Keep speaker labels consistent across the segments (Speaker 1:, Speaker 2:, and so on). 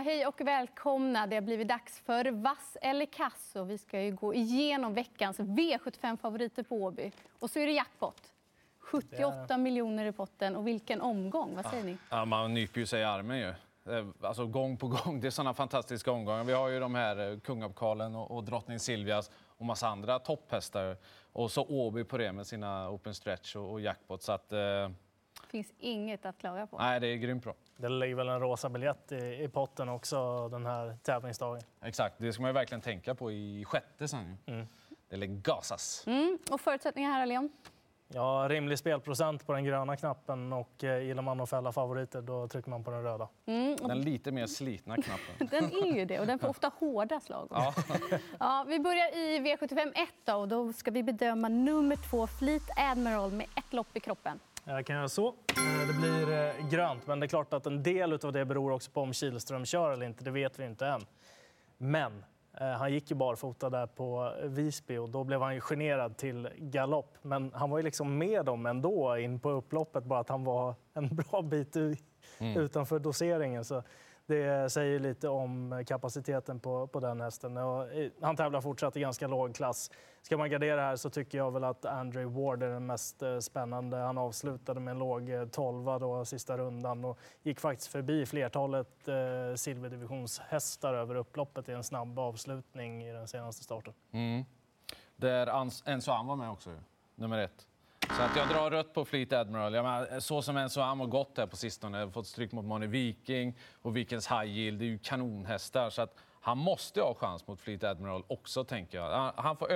Speaker 1: hej och välkomna. Det har blivit dags för Vass eller kass. Och vi ska ju gå igenom veckans V75-favoriter på Åby. Och så är det jackpot. 78 miljoner i potten. Och vilken omgång! Vad säger ni?
Speaker 2: Ja, man nyper ju sig i armen ju. Alltså gång på gång. Det är såna fantastiska omgångar. Vi har ju de här eh, Kungapokalen och, och Drottning Silvias och massa andra topphästar. Och så Åby på det med sina open stretch och, och jackpot. Så att, eh,
Speaker 1: finns inget att klaga på.
Speaker 2: nej, det är grymt bra.
Speaker 3: Det ligger väl en rosa biljett i, i potten också den här tävlingsdagen.
Speaker 2: Exakt, det ska man ju verkligen tänka på i sjätte sen. ju. Det är gasas.
Speaker 1: Mm. Och förutsättningar här, Leon?
Speaker 3: Ja, rimlig spelprocent på den gröna knappen och eh, gillar man att fälla favoriter då trycker man på den röda.
Speaker 2: Den lite mer slitna knappen.
Speaker 1: Den är ju det och den får ofta hårda slag.
Speaker 2: Ja.
Speaker 1: Ja, vi börjar i V75 1 då, och då ska vi bedöma nummer två Fleet Admiral med ett lopp i kroppen.
Speaker 3: Jag kan göra så. Eh, Det blir eh, grönt, men det är klart att en del av det beror också på om Kihlström kör eller inte. Det vet vi inte än. Men eh, han gick ju barfota där på Visby och då blev han ju generad till galopp. Men han var ju liksom med dem ändå in på upploppet, bara att han var en bra bit u- utanför doseringen. Så det säger lite om kapaciteten på, på den hästen. Och eh, han tävlar fortsatt i ganska låg klass. Ska man gardera här så tycker jag väl att Andrew Ward är den mest eh, spännande. Han avslutade med en låg eh, tolva då sista rundan och gick faktiskt förbi flertalet eh, silverdivisionshästar över upploppet i en snabb avslutning i den senaste starten.
Speaker 2: Mm. Där Enzo Ann var med också, nummer ett. Så att jag drar rött på Fleet Admiral. Jag menar, eh, så som Enzo har gått här på sistone, fått stryk mot Moni Viking och Vikings High Yield, det är ju kanonhästar. Så att han måste ha chans mot Fleet Admiral också, tänker jag. Han- får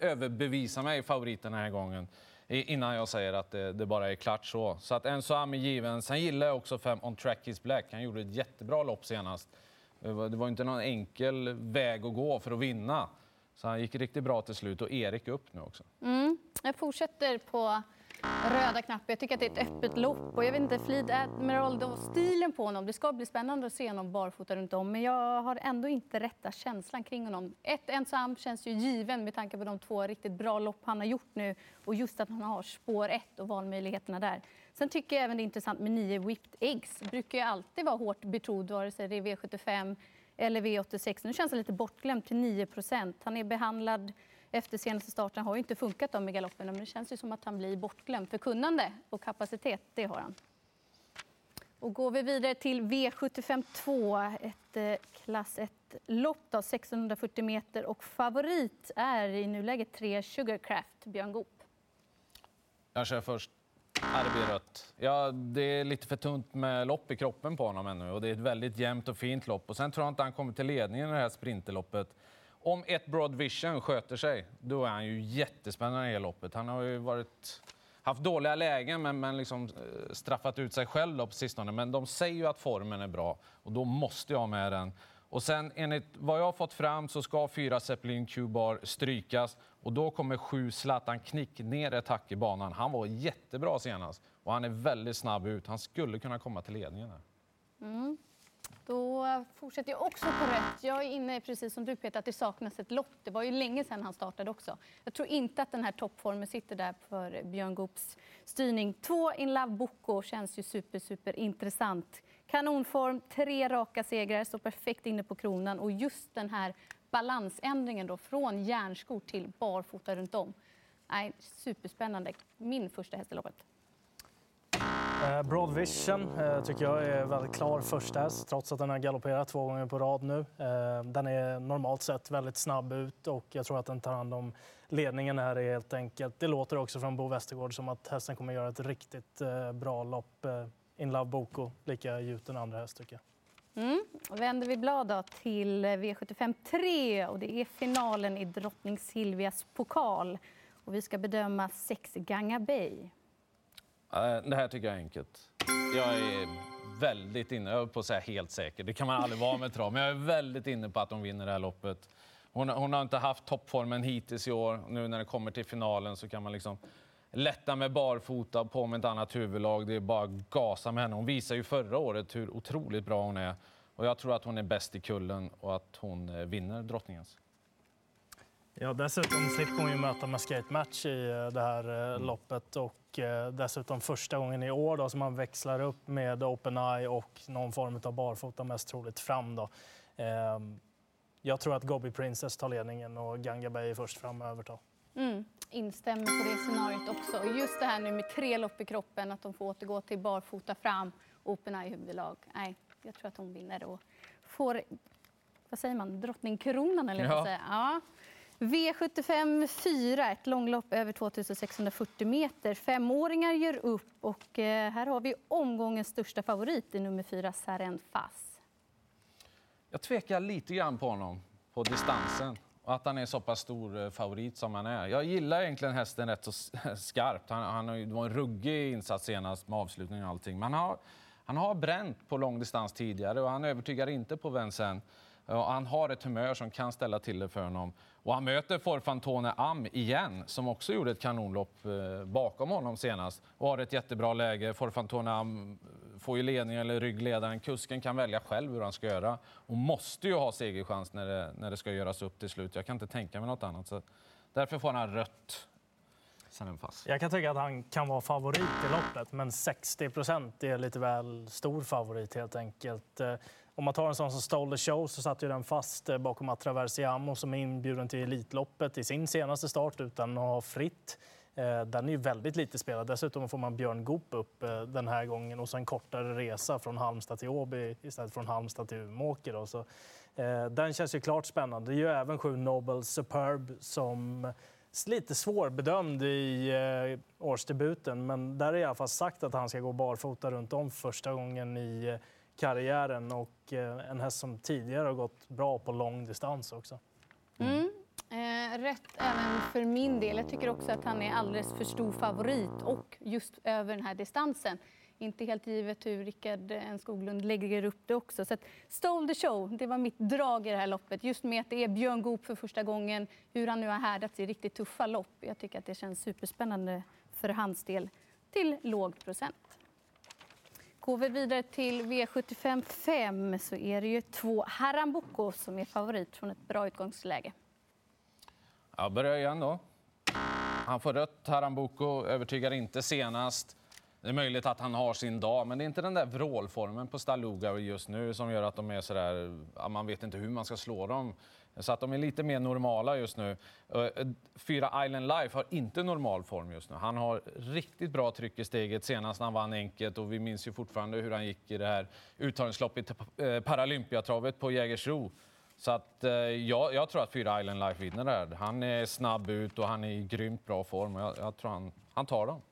Speaker 2: överbevisa mig favoriten den här gången innan jag säger att det, det bara är klart så. Så att Enzo är given. Sen gillar jag också fem On Track Is Black. Han gjorde ett jättebra lopp senast. Det var, det var inte någon enkel väg att gå för att vinna. Så han gick riktigt bra till slut och Erik upp nu också.
Speaker 1: Mm. Jag fortsätter på röda knappen. Jag tycker att det är ett öppet lopp. Och jag vet inte, Fleet Admiral, då, stilen på honom. Det ska bli spännande att se honom barfota runt om. Men jag har ändå inte rätta känslan kring honom. Ett ensam känns ju given med tanke på de två riktigt bra lopp han har gjort nu. Och just att han har spår ett och valmöjligheterna där. Sen tycker jag även det är intressant med nio Whipped Eggs. Brukar ju alltid vara hårt betrodd, vare sig det är V75 eller V86. Nu känns han lite bortglömd till 9% Han är behandlad efter senaste starten. har ju inte funkat då med galopperna, men det känns ju som att han blir bortglömd. För kunnande och kapacitet, det har han. Och går vi vidare till V75 2, ett eh, klass 1-lopp, 1640 meter. Och favorit är i nuläget 3 Sugarcraft, Björn Goop.
Speaker 2: Jag kör först. Ja, det blir rött. Ja, det är lite för tunt med lopp i kroppen på honom ännu. Och det är ett väldigt jämnt och fint lopp. Och sen tror jag inte han kommer till ledningen i det här sprinterloppet. Om ett Broad Vision sköter sig, då är han ju jättespännande i det loppet. Han har ju varit, haft dåliga lägen, men, men liksom eh, straffat ut sig själv då på sistone. Men de säger ju att formen är bra och då måste jag ha med den. Och sen enligt vad jag har fått fram så ska fyra Zeppelin Q-bar strykas och då kommer sju Zlatan Knick ner ett hack i banan. Han var jättebra senast och han är väldigt snabb ut. Han skulle kunna komma till ledningen. Här. Mm.
Speaker 1: Då fortsätter jag också på rätt. Jag är inne, precis som du Peter, att det saknas ett lopp. Det var ju länge sedan han startade också. Jag tror inte att den här toppformen sitter där för Björn Goops styrning. Två In Love Boko känns ju super, super intressant. Kanonform, tre raka segrar, står perfekt inne på kronan och just den här balansändringen då från järnskor till barfota runt om. Nej, superspännande. Min första häst i loppet.
Speaker 3: Eh, Broad Vision eh, tycker jag är väldigt klar första häst, trots att den har galopperat två gånger på rad nu. Eh, den är normalt sett väldigt snabb ut och jag tror att den tar hand om ledningen här helt enkelt. Det låter också från Bo Westergård som att hästen kommer göra ett riktigt bra lopp. In Love Boko, lika gjuten andra häst tycker jag.
Speaker 1: Mm. Vänder vi blad då till V75 3 och det är finalen i drottning Silvias pokal. Och vi ska bedöma sex Ganga Bay.
Speaker 2: Eh, det här tycker jag är enkelt. Jag är väldigt inne, jag är på att säga helt säker, det kan man aldrig vara med trav, men jag är väldigt inne på att de vinner det här loppet. Hon, hon har inte haft toppformen hittills i år. Nu när det kommer till finalen så kan man liksom lätta med barfota på med ett annat huvudlag. Det är bara att gasa med henne. Hon visade ju förra året hur otroligt bra hon är. Och jag tror att hon är bäst i kullen och att hon eh, vinner drottningens.
Speaker 3: Ja, dessutom slipper hon ju möta med match i eh, det här mm. loppet och och eh, dessutom första gången i år då, som man växlar upp med Open Eye och någon form av barfota, mest troligt fram. Då. Eh, jag tror att Gobi Princess tar ledningen och Ganga Bay är först fram och övertar.
Speaker 1: Mm, instämmer på det scenariot också. Och just det här nu med tre lopp i kroppen, att de får återgå till barfota fram, Open Eye huvudlag. Nej, jag tror att hon vinner och får, vad säger man, drottningkronan eller
Speaker 2: Ja.
Speaker 1: ja. säga. Ja. V75 4, ett långlopp över 2640 meter. Femåringar gör upp och eh, här har vi omgångens största favorit i nummer 4, Saren Fass.
Speaker 2: Jag tvekar lite grann på honom på distansen och att han är så pass stor eh, favorit som han är. Jag gillar egentligen hästen rätt så skarpt. Han, han har det var en ruggig insats senast med avslutning och allting. Men han har, han har bränt på lång distans tidigare och han övertygar inte på vänsen. Han har ett humör som kan ställa till det för honom. Och han möter Forfantone Am igen, som också gjorde ett kanonlopp eh, bakom honom senast och har ett jättebra läge. Forfantone Am eh, får ju ledningen eller ryggledaren. Kusken kan välja själv hur han ska göra och måste ju ha segerchans när det, när det ska göras upp till slut. Jag kan inte tänka mig något annat. Så därför får han rött.
Speaker 3: Jag kan tycka att han kan vara favorit i loppet, men 60 procent är lite väl stor favorit helt enkelt. Eh, om man tar en sån som Stole the Show så satt ju den fast eh, bakom Atraversiamo som är inbjuden till Elitloppet i sin senaste start utan att ha fritt. Eh, den är ju väldigt lite spelad. Dessutom får man Björn Goop upp eh, den här gången och så en kortare resa från Halmstad till Åby istället från Halmstad till Umeåker. då. Så, eh, Den känns ju klart spännande. Det är ju även sju Nobel Superb som lite svårbedömd i eh, årsdebuten, men där är i alla fall sagt att han ska gå barfota runt om för första gången i eh, karriären och eh, en häst som tidigare har gått bra på lång distans också.
Speaker 1: Mm. Eh, rätt även för min del. Jag tycker också att han är alldeles för stor favorit och just över den här distansen. Inte helt givet hur Rickard N Skoglund lägger upp det också. Så att Stole the show, det var mitt drag i det här loppet. Just med att det är Björn Goop för första gången, hur han nu har härdats i riktigt tuffa lopp. Jag tycker att det känns superspännande för hans del till låg procent. Går vi vidare till V75 5 så är det ju två Harambuco som är favorit från ett bra utgångsläge.
Speaker 2: Jag börjar igen då. Han får rött, Harambuco. Övertygar inte senast. Det är möjligt att han har sin dag, men det är inte den där vrålformen på Staluga just nu som gör att de är sådär, ja, man vet inte hur man ska slå dem. Så att de är lite mer normala just nu. Eh, Fyra Island Life har inte normal form just nu. Han har riktigt bra tryck i steget senast när han vann enkelt och vi minns ju fortfarande hur han gick i det här uttagningsloppet i eh, Paralympiatravet på Jägersro. Så att, eh, jag, jag tror att Fyra Island Life vinner det här. Han är snabb ut och han är i grymt bra form och jag, jag tror han, han tar dem.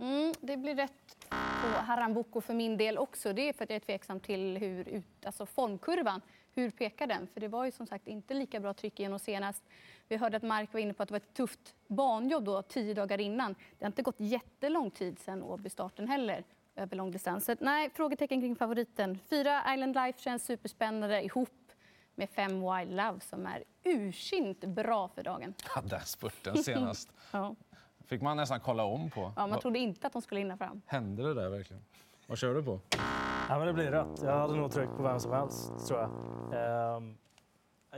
Speaker 1: Mm, det blir rätt på Harambuco för min del också. Det är för att jag är tveksam till hur ut, alltså formkurvan, hur pekar den? För det var ju som sagt inte lika bra tryck igenom senast. Vi hörde att Mark var inne på att det var ett tufft banjobb då, tio dagar innan. Det har inte gått jättelång tid sedan Åby-starten heller över långdistans. Så nej, frågetecken kring favoriten. Fyra Island Life känns superspännande ihop med fem Wild Love som är ursynt bra för dagen.
Speaker 2: Ja, den spurten senast
Speaker 1: Ja.
Speaker 2: Fick man nästan kolla om på.
Speaker 1: Ja, man trodde inte att de skulle hinna fram.
Speaker 2: Hände det där verkligen? Vad kör du på?
Speaker 3: Ja, men det blir rött. Jag hade nog tryckt på vem som helst, tror jag. Ehm,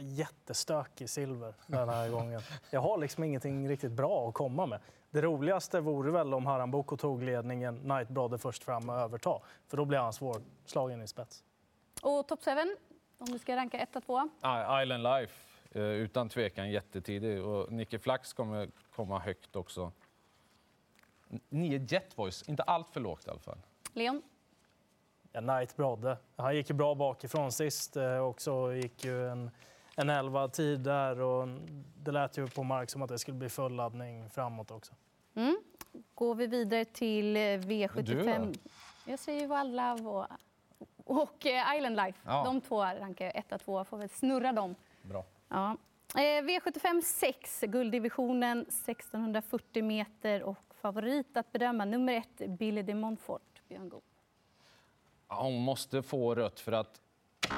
Speaker 3: jättestökig silver den här gången. Jag har liksom ingenting riktigt bra att komma med. Det roligaste vore väl om Harambuco tog ledningen, Night Brother först fram och överta. För då blir han svårslagen i spets.
Speaker 1: Och Top 7, om du ska ranka 1 2
Speaker 2: Ah, Island Life, utan tvekan jättetidig. Och Nicky Flax kommer komma högt också. Nio Jet Voice, inte allt för lågt i alla fall.
Speaker 1: Leon?
Speaker 3: Ja, Night Brother. Han gick ju bra bakifrån sist eh, och så gick ju en, en 11 tid där och det lät ju på Mark som att det skulle bli full laddning framåt också.
Speaker 1: Mm. Går vi vidare till eh,
Speaker 2: Du
Speaker 1: V75. Jag säger Wild Love och, och eh, Island Life.
Speaker 2: Ja.
Speaker 1: De två rankar jag 1 2 Får väl snurra dem.
Speaker 2: Bra.
Speaker 1: Ja. Eh, V75 6, gulddivisionen 1640 meter och favorit att bedöma nummer ett, Billy de Montfort, Björn Goop.
Speaker 2: Ja, hon måste få rött för att eh,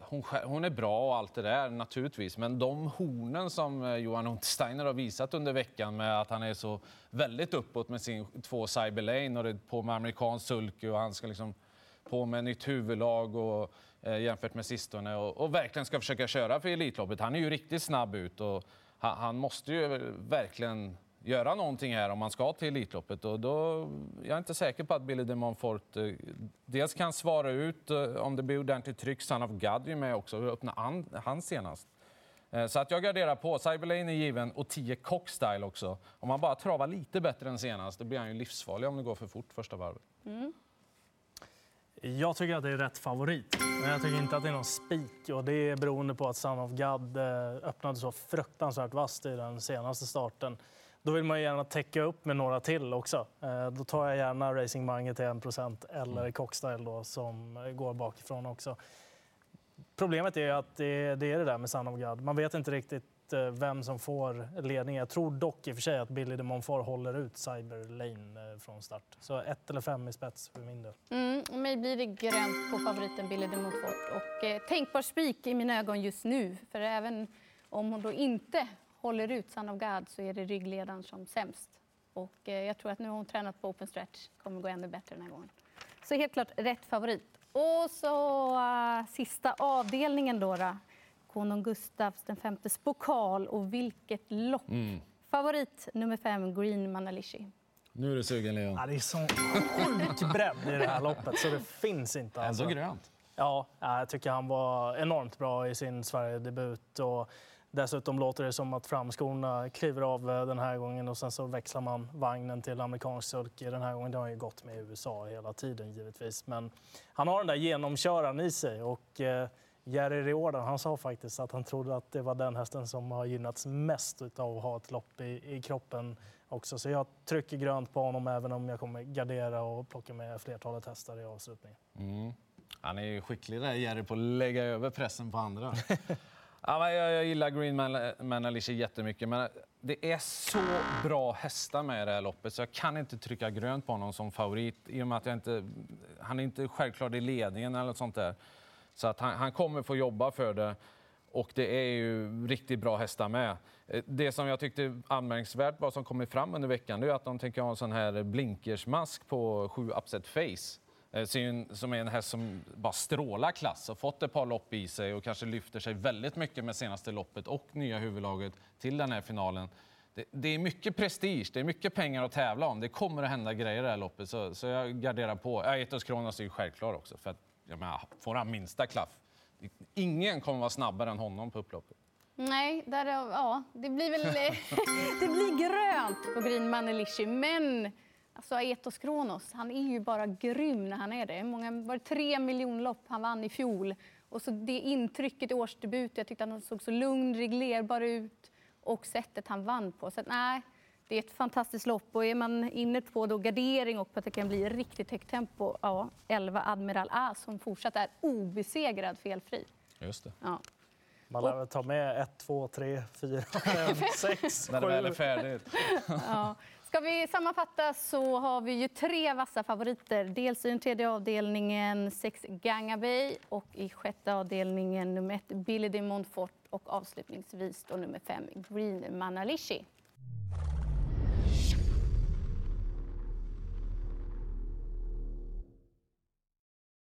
Speaker 2: hon, hon är bra och allt det där naturligtvis. Men de hornen som eh, Johan Untersteiner har visat under veckan med att han är så väldigt uppåt med sin två Cyberlane och det är på med amerikansk sulky och han ska liksom på med nytt huvudlag och, Eh, jämfört med sistone och, och verkligen ska försöka köra för Elitloppet. Han är ju riktigt snabb ut och han, han måste ju verkligen göra någonting här om man ska till Elitloppet. Och då, jag är inte säker på att Billy de Montfort eh, dels kan svara ut eh, om det blir ordentligt tryck. Son of God är med också och öppna han, han senast. Eh, Så att jag garderar på. Cyberlane är given och 10 Cockstyle också. Om man bara travar lite bättre än senast, då blir han ju livsfarlig om det går för fort första varvet. Mm.
Speaker 3: Jag tycker att det är rätt favorit, men jag tycker inte att det är någon spik. Och det är beroende på att Son of God eh, öppnade så fruktansvärt vasst i den senaste starten. Då vill man gärna täcka upp med några till också. Eh, Då tar jag gärna Racing Mange till 1 eller Cockstyle då, som går bakifrån också. Problemet är att det, är det där med Son of God. Man vet inte riktigt eh, vem som får ledningen. Jag tror dock i och för sig att Billy de Montfort håller ut Cyber Lane eh, från start. Så ett eller fem i spets för min del.
Speaker 1: Mm, och mig blir det grönt på favoriten Billy de Montfort. Och eh, tänkbar spik i mina ögon just nu. För även om hon då inte håller ut Son of God så är det ryggledaren som sämst. Och eh, jag tror att nu har hon tränat på open stretch. kommer gå ännu bättre den här gången. Så helt klart rätt favorit. Och så eh, sista avdelningen då. då. Konung Gustavs den femtes pokal och vilket lopp. Favorit nummer fem, Green Manalishi.
Speaker 2: Nu är du sugen, Leon.
Speaker 3: Ja, det är sån sjuk bredd i det här loppet så det finns inte.
Speaker 2: Ändå
Speaker 3: Alltså.
Speaker 2: grönt.
Speaker 3: Ja, ja, jag tycker han var enormt bra i sin Sverigedebut. Och dessutom låter det som att framskorna kliver av eh, den här gången och sen så växlar man vagnen till amerikansk sulky den här gången. Det har ju gått med USA hela tiden givetvis. Men han har den där genomköraren i sig och eh, Jerry Riordan han sa faktiskt att han trodde att det var den hästen som har gynnats mest av att ha ett lopp i, i kroppen också. Så jag trycker grönt på honom även om jag kommer gardera och plocka med flertalet hästar i avslutningen.
Speaker 2: Han är ju skicklig där, Jerry, på att lägga över pressen på andra. ja, men jag, jag gillar Green Man- Man Alicia jättemycket, men det är så bra hästar med i det här loppet så jag kan inte trycka grönt på honom som favorit i och med att jag inte, han är inte självklart i ledningen eller något sånt där. Så att han, han kommer få jobba för det. Och det är ju riktigt bra hästar med. Det som jag tyckte anmärkningsvärt var som kommit fram under veckan det är att de tänker ha en sån här blinkersmask på 7 Upset Face. Eh, som är en häst som bara strålar klass och fått ett par lopp i sig och kanske lyfter sig väldigt mycket med senaste loppet och nya huvudlaget till den här finalen. Det, det är mycket prestige, det är mycket pengar att tävla om. Det kommer att hända grejer i det här loppet så, så jag garderar på. Ja, Etos Kronos är ju självklar också för att jag menar, får han minsta klaff Ingen kommer vara snabbare än honom på upploppet.
Speaker 1: Nej, där, ja, det blir väl det blir grönt på Green Manelishi. Men alltså Aetos Kronos, han är ju bara grym när han är det. Många, var det tre miljonlopp han vann i fjol? Och så det intrycket i årsdebut, jag tyckte att han såg så lugn, reglerbar ut och sättet han vann på. Så att, nej, det är ett fantastiskt lopp och är man inne på då gardering och på att det kan bli riktigt högt tempo, ja, 11 Admiral A som fortsatt är obesegrad felfri.
Speaker 2: Just det.
Speaker 1: Ja.
Speaker 3: Man lär väl ta med 1, 2, 3, 4, 5, 6,
Speaker 2: När det väl är
Speaker 3: 7.
Speaker 2: färdigt.
Speaker 1: Ja. Ska vi sammanfatta så har vi ju tre vassa favoriter. Dels i den tredje avdelningen sex Gangabay och i sjätte avdelningen nummer ett Billy de Montfort och avslutningsvis då nummer fem Green Manalishi.